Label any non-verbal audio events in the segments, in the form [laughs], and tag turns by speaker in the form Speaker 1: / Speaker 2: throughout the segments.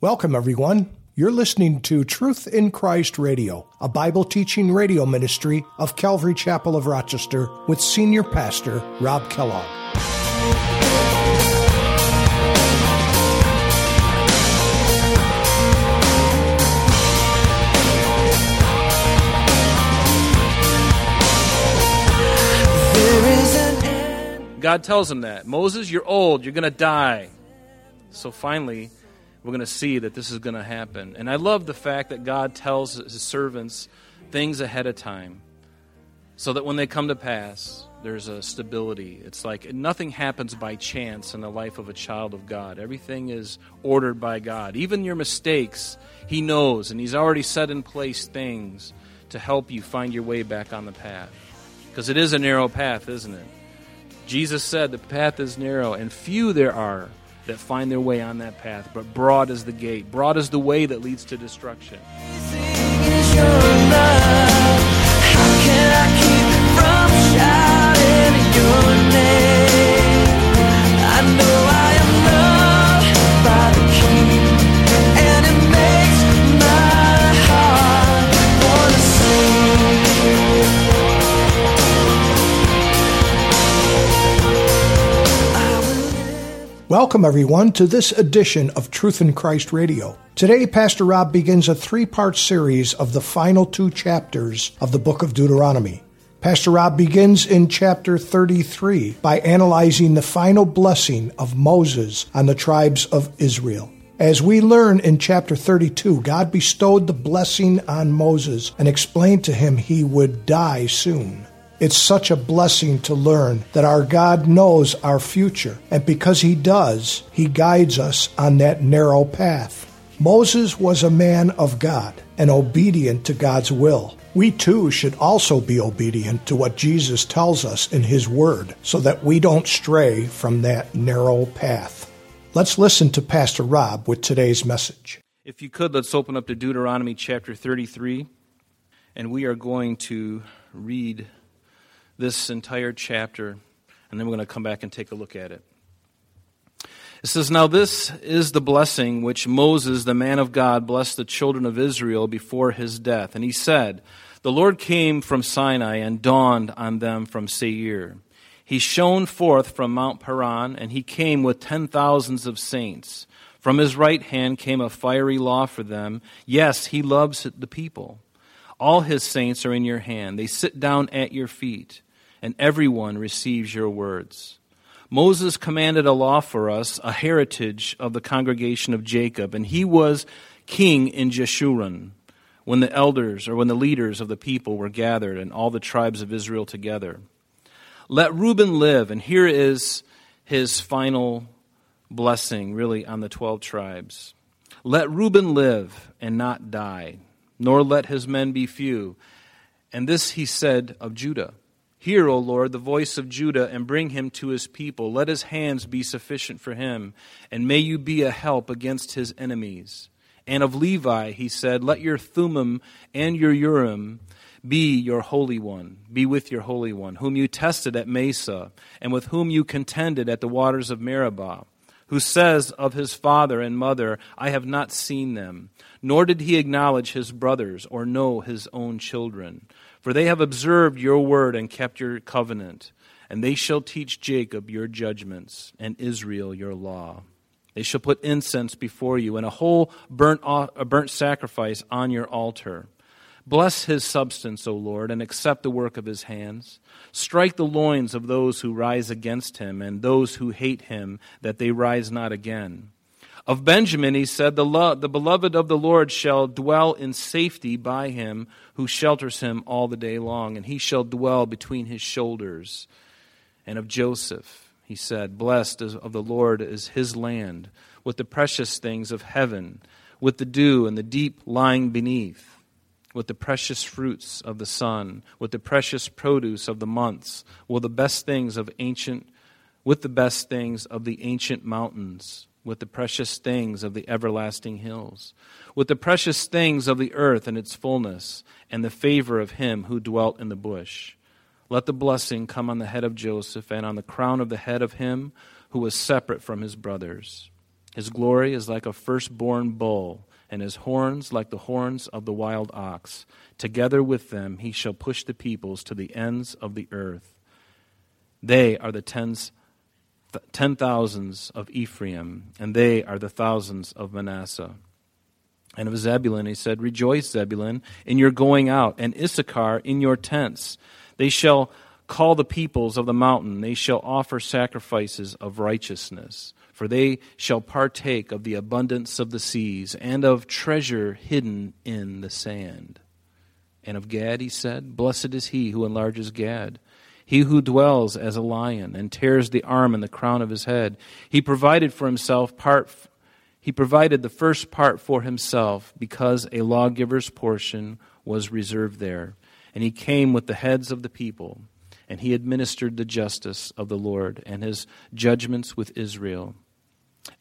Speaker 1: Welcome, everyone. You're listening to Truth in Christ Radio, a Bible teaching radio ministry of Calvary Chapel of Rochester with Senior Pastor Rob Kellogg.
Speaker 2: God tells him that. Moses, you're old, you're going to die. So finally, we're going to see that this is going to happen. And I love the fact that God tells his servants things ahead of time so that when they come to pass, there's a stability. It's like nothing happens by chance in the life of a child of God. Everything is ordered by God. Even your mistakes, He knows, and He's already set in place things to help you find your way back on the path. Because it is a narrow path, isn't it? Jesus said the path is narrow, and few there are that find their way on that path, but broad is the gate, broad is the way that leads to destruction.
Speaker 1: Welcome, everyone, to this edition of Truth in Christ Radio. Today, Pastor Rob begins a three part series of the final two chapters of the book of Deuteronomy. Pastor Rob begins in chapter 33 by analyzing the final blessing of Moses on the tribes of Israel. As we learn in chapter 32, God bestowed the blessing on Moses and explained to him he would die soon. It's such a blessing to learn that our God knows our future, and because He does, He guides us on that narrow path. Moses was a man of God and obedient to God's will. We too should also be obedient to what Jesus tells us in His Word so that we don't stray from that narrow path. Let's listen to Pastor Rob with today's message.
Speaker 2: If you could, let's open up to Deuteronomy chapter 33, and we are going to read this entire chapter, and then we're going to come back and take a look at it. It says, Now this is the blessing which Moses, the man of God, blessed the children of Israel before his death. And he said, The Lord came from Sinai and dawned on them from Seir. He shone forth from Mount Paran, and he came with ten thousands of saints. From his right hand came a fiery law for them. Yes, he loves the people. All his saints are in your hand. They sit down at your feet and everyone receives your words. Moses commanded a law for us, a heritage of the congregation of Jacob, and he was king in Jeshurun when the elders or when the leaders of the people were gathered and all the tribes of Israel together. Let Reuben live, and here is his final blessing, really, on the 12 tribes. Let Reuben live and not die, nor let his men be few. And this he said of Judah. Hear, O Lord, the voice of Judah and bring him to his people. Let his hands be sufficient for him, and may you be a help against his enemies. And of Levi, he said, Let your Thummim and your Urim be your Holy One, be with your Holy One, whom you tested at Massah, and with whom you contended at the waters of Meribah, who says of his father and mother, I have not seen them, nor did he acknowledge his brothers or know his own children. For they have observed your word and kept your covenant, and they shall teach Jacob your judgments, and Israel your law. They shall put incense before you, and a whole burnt, a burnt sacrifice on your altar. Bless his substance, O Lord, and accept the work of his hands. Strike the loins of those who rise against him, and those who hate him, that they rise not again. Of Benjamin he said, the, lo- the beloved of the Lord shall dwell in safety by him who shelters him all the day long, and he shall dwell between his shoulders. And of Joseph he said, Blessed of the Lord is his land, with the precious things of heaven, with the dew and the deep lying beneath, with the precious fruits of the sun, with the precious produce of the months, with the best things of ancient, with the best things of the ancient mountains with the precious things of the everlasting hills, with the precious things of the earth and its fullness, and the favor of him who dwelt in the bush. Let the blessing come on the head of Joseph and on the crown of the head of him who was separate from his brothers. His glory is like a firstborn bull, and his horns like the horns of the wild ox. Together with them he shall push the peoples to the ends of the earth. They are the tens, ten thousands of Ephraim, and they are the thousands of Manasseh. And of Zebulun he said, Rejoice, Zebulun, in your going out, and Issachar in your tents. They shall call the peoples of the mountain, they shall offer sacrifices of righteousness for they shall partake of the abundance of the seas, and of treasure hidden in the sand. And of Gad he said, Blessed is he who enlarges Gad, he who dwells as a lion, and tears the arm and the crown of his head. He provided for himself part he provided the first part for himself, because a lawgiver's portion was reserved there. And he came with the heads of the people, and he administered the justice of the Lord and his judgments with Israel.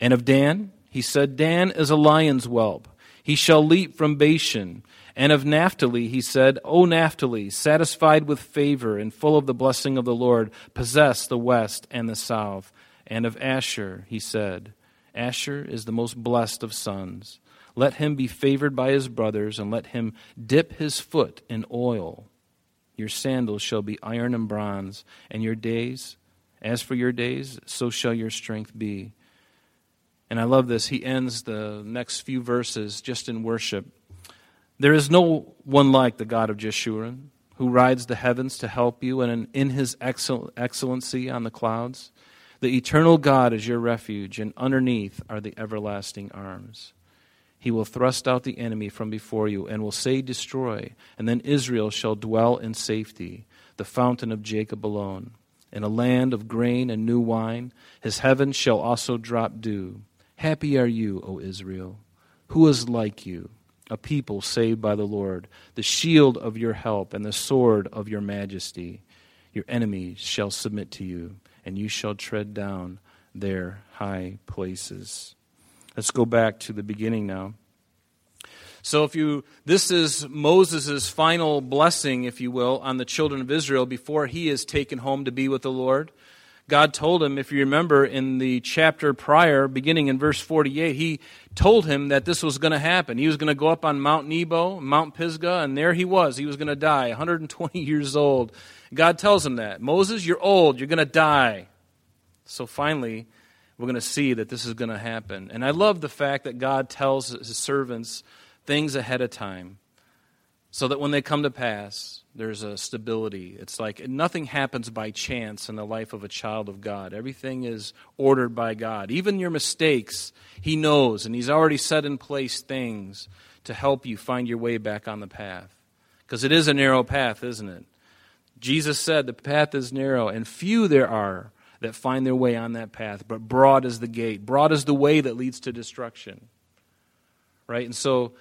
Speaker 2: And of Dan, he said, Dan is a lion's whelp. He shall leap from Bashan. And of Naphtali, he said, O Naphtali, satisfied with favor and full of the blessing of the Lord, possess the west and the south. And of Asher, he said, Asher is the most blessed of sons. Let him be favored by his brothers, and let him dip his foot in oil. Your sandals shall be iron and bronze, and your days, as for your days, so shall your strength be. And I love this. He ends the next few verses just in worship. There is no one like the God of Jeshurun, who rides the heavens to help you, and in his excellency on the clouds. The eternal God is your refuge, and underneath are the everlasting arms. He will thrust out the enemy from before you, and will say, Destroy. And then Israel shall dwell in safety, the fountain of Jacob alone. In a land of grain and new wine, his heavens shall also drop dew. Happy are you, O Israel. Who is like you, a people saved by the Lord, the shield of your help and the sword of your majesty? Your enemies shall submit to you, and you shall tread down their high places. Let's go back to the beginning now. So if you this is Moses' final blessing, if you will, on the children of Israel before he is taken home to be with the Lord. God told him, if you remember in the chapter prior, beginning in verse 48, he told him that this was going to happen. He was going to go up on Mount Nebo, Mount Pisgah, and there he was. He was going to die, 120 [laughs] years old. God tells him that. Moses, you're old, you're going to die. So finally, we're going to see that this is going to happen. And I love the fact that God tells his servants things ahead of time so that when they come to pass, there's a stability. It's like nothing happens by chance in the life of a child of God. Everything is ordered by God. Even your mistakes, He knows, and He's already set in place things to help you find your way back on the path. Because it is a narrow path, isn't it? Jesus said the path is narrow, and few there are that find their way on that path, but broad is the gate, broad is the way that leads to destruction. Right? And so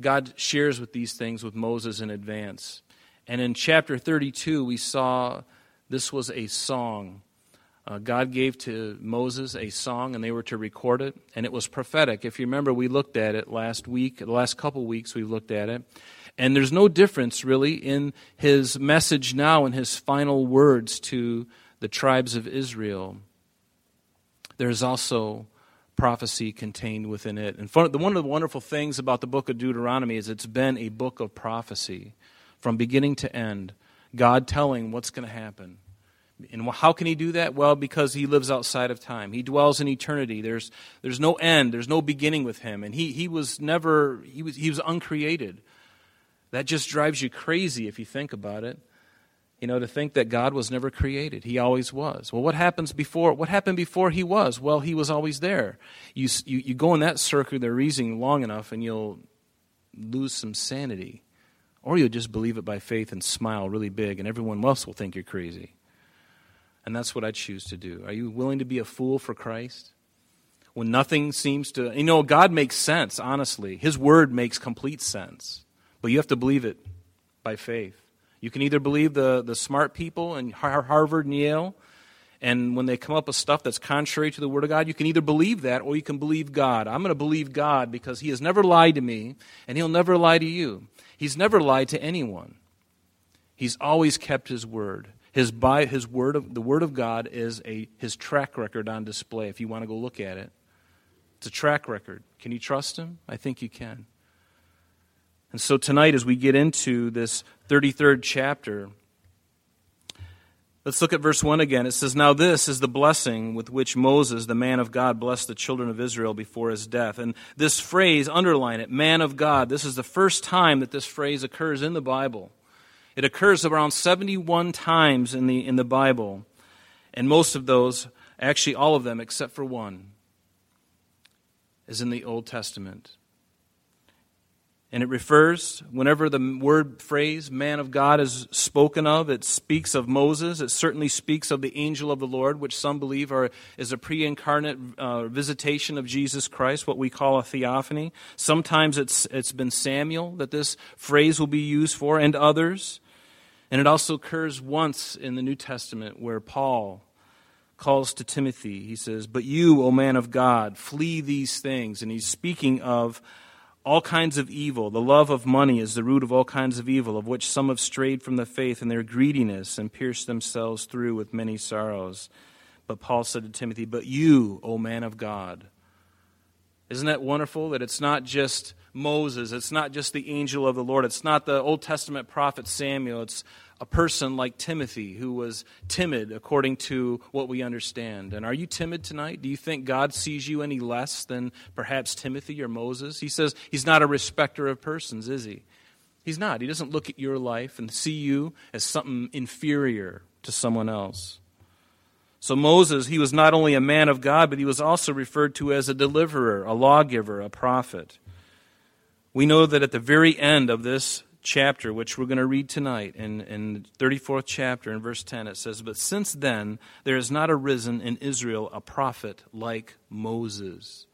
Speaker 2: God shares with these things with Moses in advance. And in chapter 32, we saw this was a song. Uh, God gave to Moses a song, and they were to record it, and it was prophetic. If you remember, we looked at it last week, the last couple weeks we looked at it. And there's no difference, really, in his message now and his final words to the tribes of Israel. There's also prophecy contained within it. And one of the wonderful things about the book of Deuteronomy is it's been a book of prophecy from beginning to end. God telling what's going to happen. And how can he do that? Well, because he lives outside of time. He dwells in eternity. There's, there's no end, there's no beginning with him. And he, he was never, he was, he was uncreated. That just drives you crazy if you think about it. You know, to think that God was never created. He always was. Well, what happens before? What happened before he was? Well, he was always there. You, you, you go in that circular reasoning long enough and you'll lose some sanity. Or you'll just believe it by faith and smile really big, and everyone else will think you're crazy. And that's what I choose to do. Are you willing to be a fool for Christ? When nothing seems to. You know, God makes sense, honestly. His word makes complete sense. But you have to believe it by faith. You can either believe the, the smart people in Harvard and Yale, and when they come up with stuff that's contrary to the Word of God, you can either believe that or you can believe God. I'm going to believe God because He has never lied to me, and He'll never lie to you. He's never lied to anyone. He's always kept His Word. His, by, his word of, the Word of God is a, His track record on display if you want to go look at it. It's a track record. Can you trust him? I think you can. And so tonight, as we get into this 33rd chapter, let's look at verse 1 again. It says, Now this is the blessing with which Moses, the man of God, blessed the children of Israel before his death. And this phrase, underline it, man of God, this is the first time that this phrase occurs in the Bible. It occurs around 71 times in the, in the Bible. And most of those, actually all of them except for one, is in the Old Testament. And it refers, whenever the word phrase man of God is spoken of, it speaks of Moses. It certainly speaks of the angel of the Lord, which some believe are, is a pre incarnate uh, visitation of Jesus Christ, what we call a theophany. Sometimes it's, it's been Samuel that this phrase will be used for, and others. And it also occurs once in the New Testament where Paul calls to Timothy. He says, But you, O man of God, flee these things. And he's speaking of all kinds of evil. The love of money is the root of all kinds of evil, of which some have strayed from the faith in their greediness and pierced themselves through with many sorrows. But Paul said to Timothy, But you, O man of God. Isn't that wonderful that it's not just Moses, it's not just the angel of the Lord, it's not the Old Testament prophet Samuel, it's a person like Timothy who was timid according to what we understand. And are you timid tonight? Do you think God sees you any less than perhaps Timothy or Moses? He says he's not a respecter of persons, is he? He's not. He doesn't look at your life and see you as something inferior to someone else. So Moses, he was not only a man of God, but he was also referred to as a deliverer, a lawgiver, a prophet. We know that at the very end of this chapter, which we're going to read tonight, in, in the 34th chapter, in verse 10, it says, But since then there has not arisen in Israel a prophet like Moses.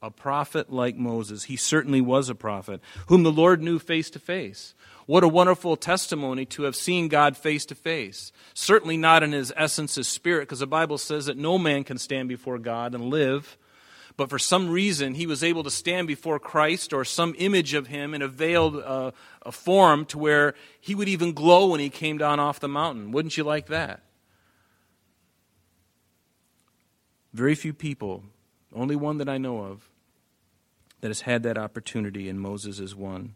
Speaker 2: A prophet like Moses. He certainly was a prophet, whom the Lord knew face to face. What a wonderful testimony to have seen God face to face. Certainly not in his essence, his spirit, because the Bible says that no man can stand before God and live but for some reason he was able to stand before Christ or some image of him in a veiled uh, a form to where he would even glow when he came down off the mountain. Wouldn't you like that? Very few people, only one that I know of, that has had that opportunity, and Moses is one.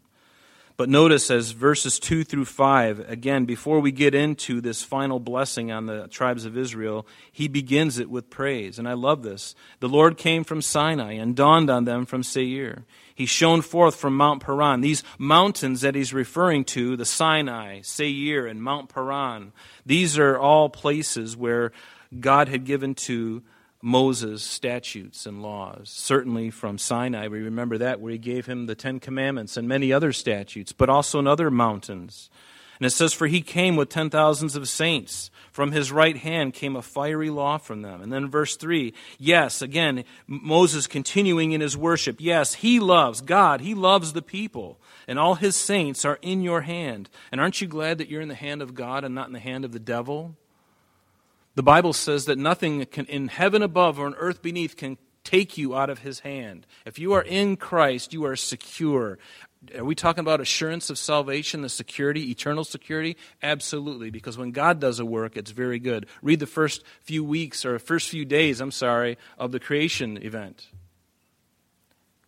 Speaker 2: But notice as verses 2 through 5, again, before we get into this final blessing on the tribes of Israel, he begins it with praise. And I love this. The Lord came from Sinai and dawned on them from Seir. He shone forth from Mount Paran. These mountains that he's referring to, the Sinai, Seir, and Mount Paran, these are all places where God had given to Moses' statutes and laws. Certainly from Sinai, we remember that, where he gave him the Ten Commandments and many other statutes, but also in other mountains. And it says, For he came with ten thousands of saints. From his right hand came a fiery law from them. And then verse 3, yes, again, Moses continuing in his worship. Yes, he loves God, he loves the people, and all his saints are in your hand. And aren't you glad that you're in the hand of God and not in the hand of the devil? The Bible says that nothing can, in heaven above or on earth beneath can take you out of his hand. If you are in Christ, you are secure. Are we talking about assurance of salvation, the security, eternal security? Absolutely, because when God does a work, it's very good. Read the first few weeks or first few days, I'm sorry, of the creation event.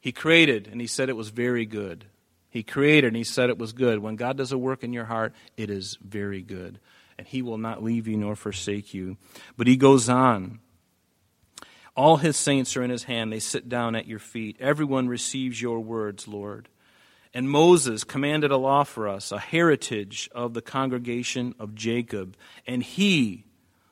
Speaker 2: He created and he said it was very good. He created and he said it was good. When God does a work in your heart, it is very good and he will not leave you nor forsake you. But he goes on. All his saints are in his hand. They sit down at your feet. Everyone receives your words, Lord. And Moses commanded a law for us, a heritage of the congregation of Jacob. And he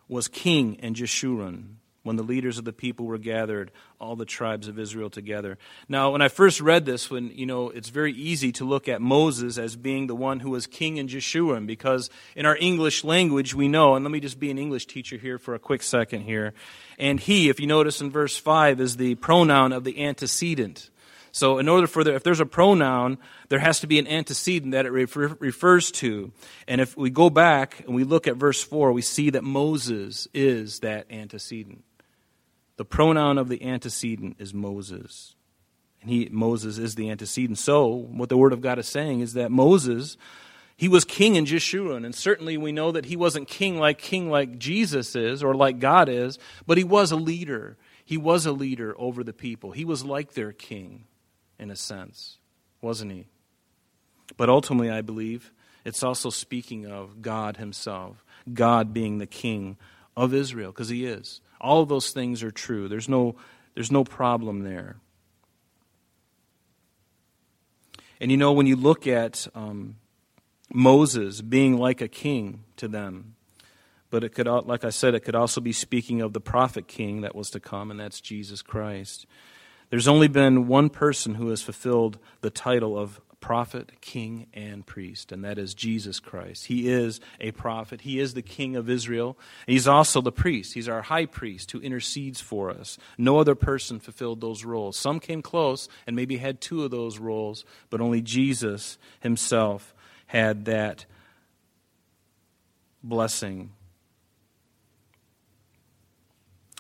Speaker 2: was king in Jeshurun when the leaders of the people were gathered, all the tribes of Israel together. Now, when I first read this, when you know, it's very easy to look at Moses as being the one who was king in Jeshurun, because in our English language we know, and let me just be an English teacher here for a quick second here. And he, if you notice in verse five, is the pronoun of the antecedent. So, in order for there, if there's a pronoun, there has to be an antecedent that it refer, refers to. And if we go back and we look at verse 4, we see that Moses is that antecedent. The pronoun of the antecedent is Moses. And he, Moses is the antecedent. So, what the Word of God is saying is that Moses, he was king in Jeshurun. And certainly we know that he wasn't king like king like Jesus is or like God is, but he was a leader. He was a leader over the people. He was like their king, in a sense, wasn't he? But ultimately, I believe it's also speaking of God Himself, God being the king of Israel, because He is. All those things are true. There's no, there's no problem there. And you know, when you look at um, Moses being like a king to them, but it could, like I said, it could also be speaking of the prophet king that was to come, and that's Jesus Christ. There's only been one person who has fulfilled the title of prophet, king, and priest, and that is Jesus Christ. He is a prophet. He is the king of Israel. He's also the priest. He's our high priest who intercedes for us. No other person fulfilled those roles. Some came close and maybe had two of those roles, but only Jesus himself had that blessing.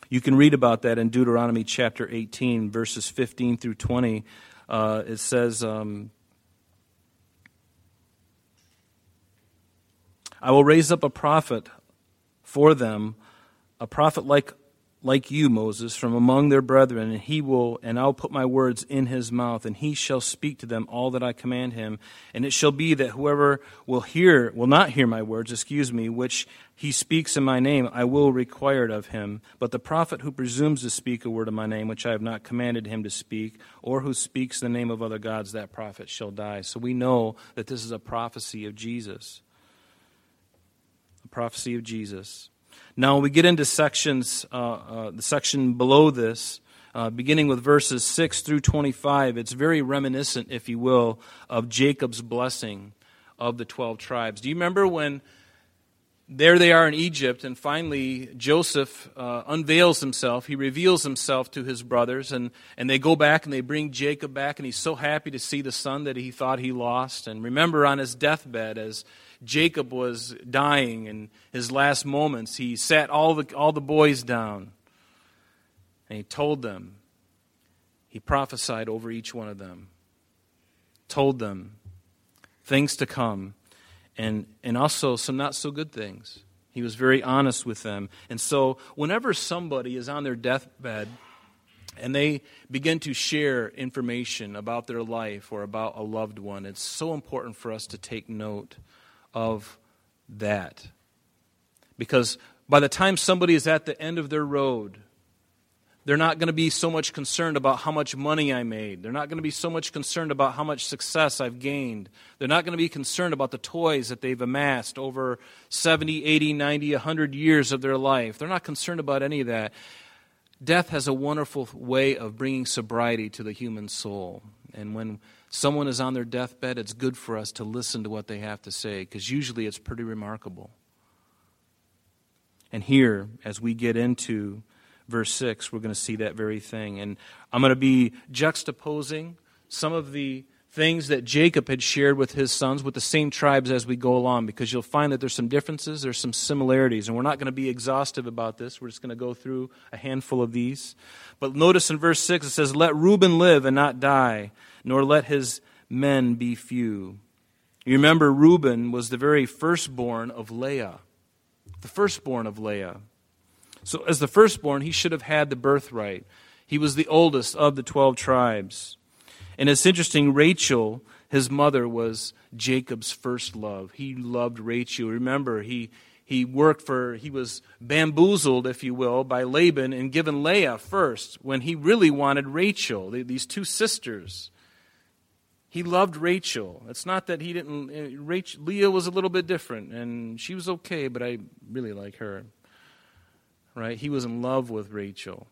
Speaker 2: You can read about that in Deuteronomy chapter 18, verses 15 through 20. Uh, it says, um, I will raise up a prophet for them, a prophet like like you, Moses, from among their brethren, and he will, and I'll put my words in his mouth, and he shall speak to them all that I command him. And it shall be that whoever will hear, will not hear my words, excuse me, which he speaks in my name, I will require it of him. But the prophet who presumes to speak a word in my name, which I have not commanded him to speak, or who speaks the name of other gods, that prophet shall die. So we know that this is a prophecy of Jesus. Prophecy of Jesus. Now, we get into sections, uh, uh, the section below this, uh, beginning with verses 6 through 25, it's very reminiscent, if you will, of Jacob's blessing of the 12 tribes. Do you remember when there they are in Egypt, and finally Joseph uh, unveils himself. He reveals himself to his brothers, and, and they go back and they bring Jacob back, and he's so happy to see the son that he thought he lost. And remember, on his deathbed, as Jacob was dying in his last moments, he sat all the, all the boys down and he told them, he prophesied over each one of them, told them things to come, and, and also some not so good things. He was very honest with them. And so, whenever somebody is on their deathbed, and they begin to share information about their life or about a loved one, it's so important for us to take note of that. Because by the time somebody is at the end of their road, they're not going to be so much concerned about how much money I made. They're not going to be so much concerned about how much success I've gained. They're not going to be concerned about the toys that they've amassed over 70, 80, 90, 100 years of their life. They're not concerned about any of that. Death has a wonderful way of bringing sobriety to the human soul. And when someone is on their deathbed, it's good for us to listen to what they have to say because usually it's pretty remarkable. And here, as we get into verse 6, we're going to see that very thing. And I'm going to be juxtaposing some of the things that Jacob had shared with his sons with the same tribes as we go along because you'll find that there's some differences, there's some similarities, and we're not going to be exhaustive about this. We're just going to go through a handful of these. But notice in verse 6 it says, Let Reuben live and not die nor let his men be few. You remember, Reuben was the very firstborn of Leah. The firstborn of Leah. So, as the firstborn, he should have had the birthright. He was the oldest of the 12 tribes. And it's interesting, Rachel, his mother, was Jacob's first love. He loved Rachel. Remember, he, he worked for, he was bamboozled, if you will, by Laban and given Leah first when he really wanted Rachel, these two sisters. He loved Rachel. It's not that he didn't. Eh, Rachel, Leah was a little bit different, and she was okay, but I really like her. Right? He was in love with Rachel.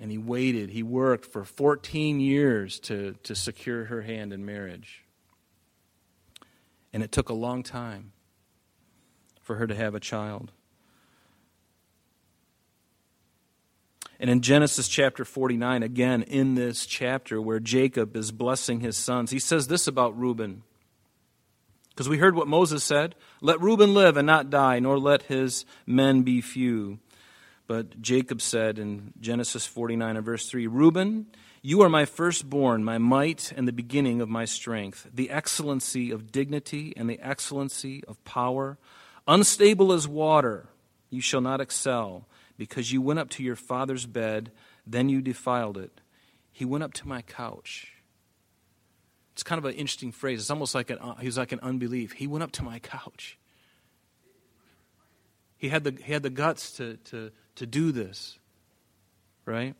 Speaker 2: And he waited. He worked for 14 years to, to secure her hand in marriage. And it took a long time for her to have a child. And in Genesis chapter 49, again in this chapter where Jacob is blessing his sons, he says this about Reuben. Because we heard what Moses said let Reuben live and not die, nor let his men be few. But Jacob said in Genesis 49 and verse 3 Reuben, you are my firstborn, my might, and the beginning of my strength, the excellency of dignity and the excellency of power. Unstable as water, you shall not excel because you went up to your father's bed, then you defiled it. He went up to my couch. It's kind of an interesting phrase. It's almost like an, uh, he was like an unbelief. He went up to my couch. He had the, he had the guts to, to, to do this, right?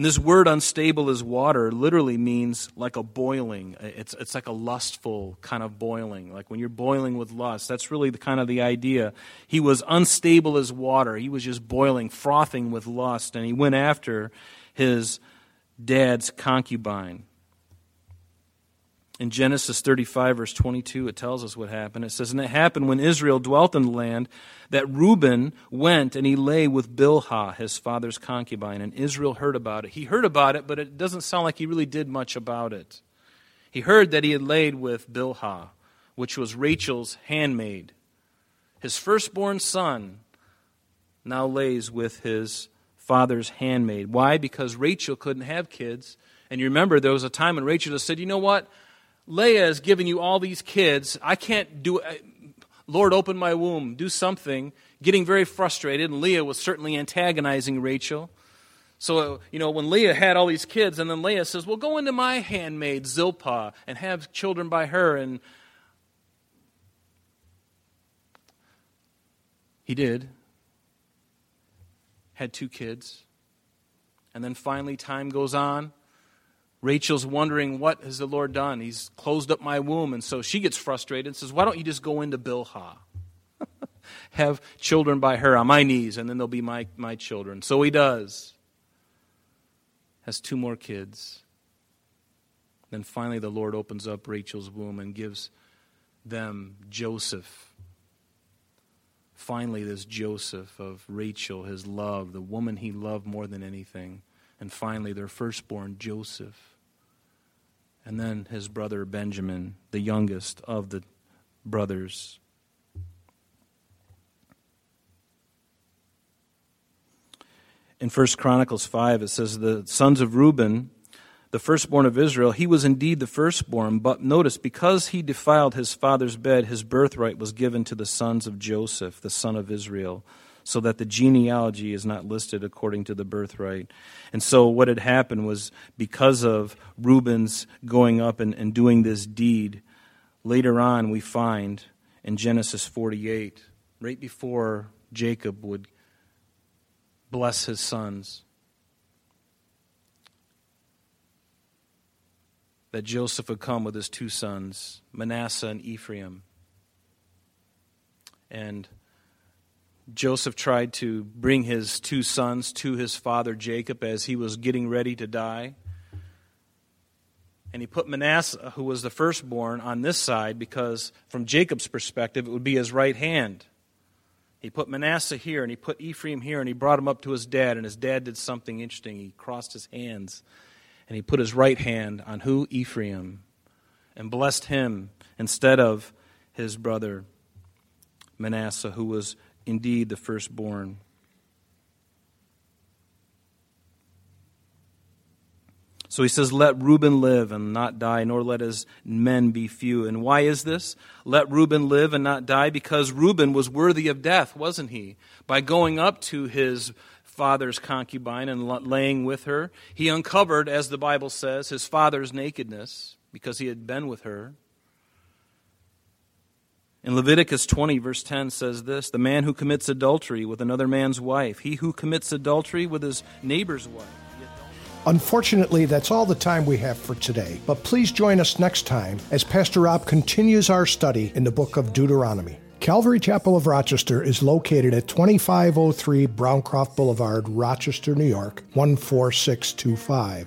Speaker 2: And this word unstable as water literally means like a boiling. It's, it's like a lustful kind of boiling. Like when you're boiling with lust, that's really the kind of the idea. He was unstable as water. He was just boiling, frothing with lust, and he went after his dad's concubine. In Genesis 35, verse 22, it tells us what happened. It says, And it happened when Israel dwelt in the land that Reuben went and he lay with Bilhah, his father's concubine, and Israel heard about it. He heard about it, but it doesn't sound like he really did much about it. He heard that he had laid with Bilhah, which was Rachel's handmaid. His firstborn son now lays with his father's handmaid. Why? Because Rachel couldn't have kids. And you remember there was a time when Rachel just said, You know what? Leah is giving you all these kids. I can't do it. Lord, open my womb, do something. Getting very frustrated, and Leah was certainly antagonizing Rachel. So, uh, you know, when Leah had all these kids, and then Leah says, Well, go into my handmaid, Zilpah, and have children by her. And he did. Had two kids. And then finally, time goes on. Rachel's wondering, What has the Lord done? He's closed up my womb. And so she gets frustrated and says, Why don't you just go into Bilhah? [laughs] Have children by her on my knees, and then they'll be my, my children. So he does. Has two more kids. Then finally, the Lord opens up Rachel's womb and gives them Joseph. Finally, this Joseph of Rachel, his love, the woman he loved more than anything. And finally, their firstborn, Joseph and then his brother Benjamin, the youngest of the brothers. In 1 Chronicles 5, it says, The sons of Reuben, the firstborn of Israel, he was indeed the firstborn, but notice, because he defiled his father's bed, his birthright was given to the sons of Joseph, the son of Israel so that the genealogy is not listed according to the birthright. And so, what had happened was because of Reuben's going up and, and doing this deed, later on we find in Genesis 48, right before Jacob would bless his sons, that Joseph would come with his two sons, Manasseh and Ephraim. And Joseph tried to bring his two sons to his father Jacob as he was getting ready to die. And he put Manasseh, who was the firstborn, on this side because, from Jacob's perspective, it would be his right hand. He put Manasseh here and he put Ephraim here and he brought him up to his dad. And his dad did something interesting. He crossed his hands and he put his right hand on who? Ephraim. And blessed him instead of his brother Manasseh, who was indeed the firstborn. So he says, Let Reuben live and not die, nor let his men be few. And why is this? Let Reuben live and not die? Because Reuben was worthy of death, wasn't he? By going up to his father's concubine and laying with her, he uncovered, as the Bible says, his father's nakedness because he had been with her. In Leviticus 20, verse 10 says this The man who commits adultery with another man's wife, he who commits adultery with his neighbor's wife.
Speaker 1: Unfortunately, that's all the time we have for today. But please join us next time as Pastor Rob continues our study in the book of Deuteronomy. Calvary Chapel of Rochester is located at 2503 Browncroft Boulevard, Rochester, New York, 14625.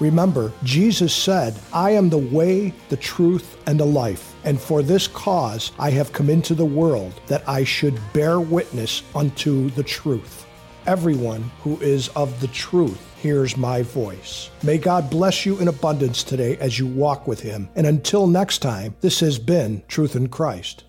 Speaker 1: Remember, Jesus said, I am the way, the truth, and the life. And for this cause I have come into the world, that I should bear witness unto the truth. Everyone who is of the truth hears my voice. May God bless you in abundance today as you walk with Him. And until next time, this has been Truth in Christ.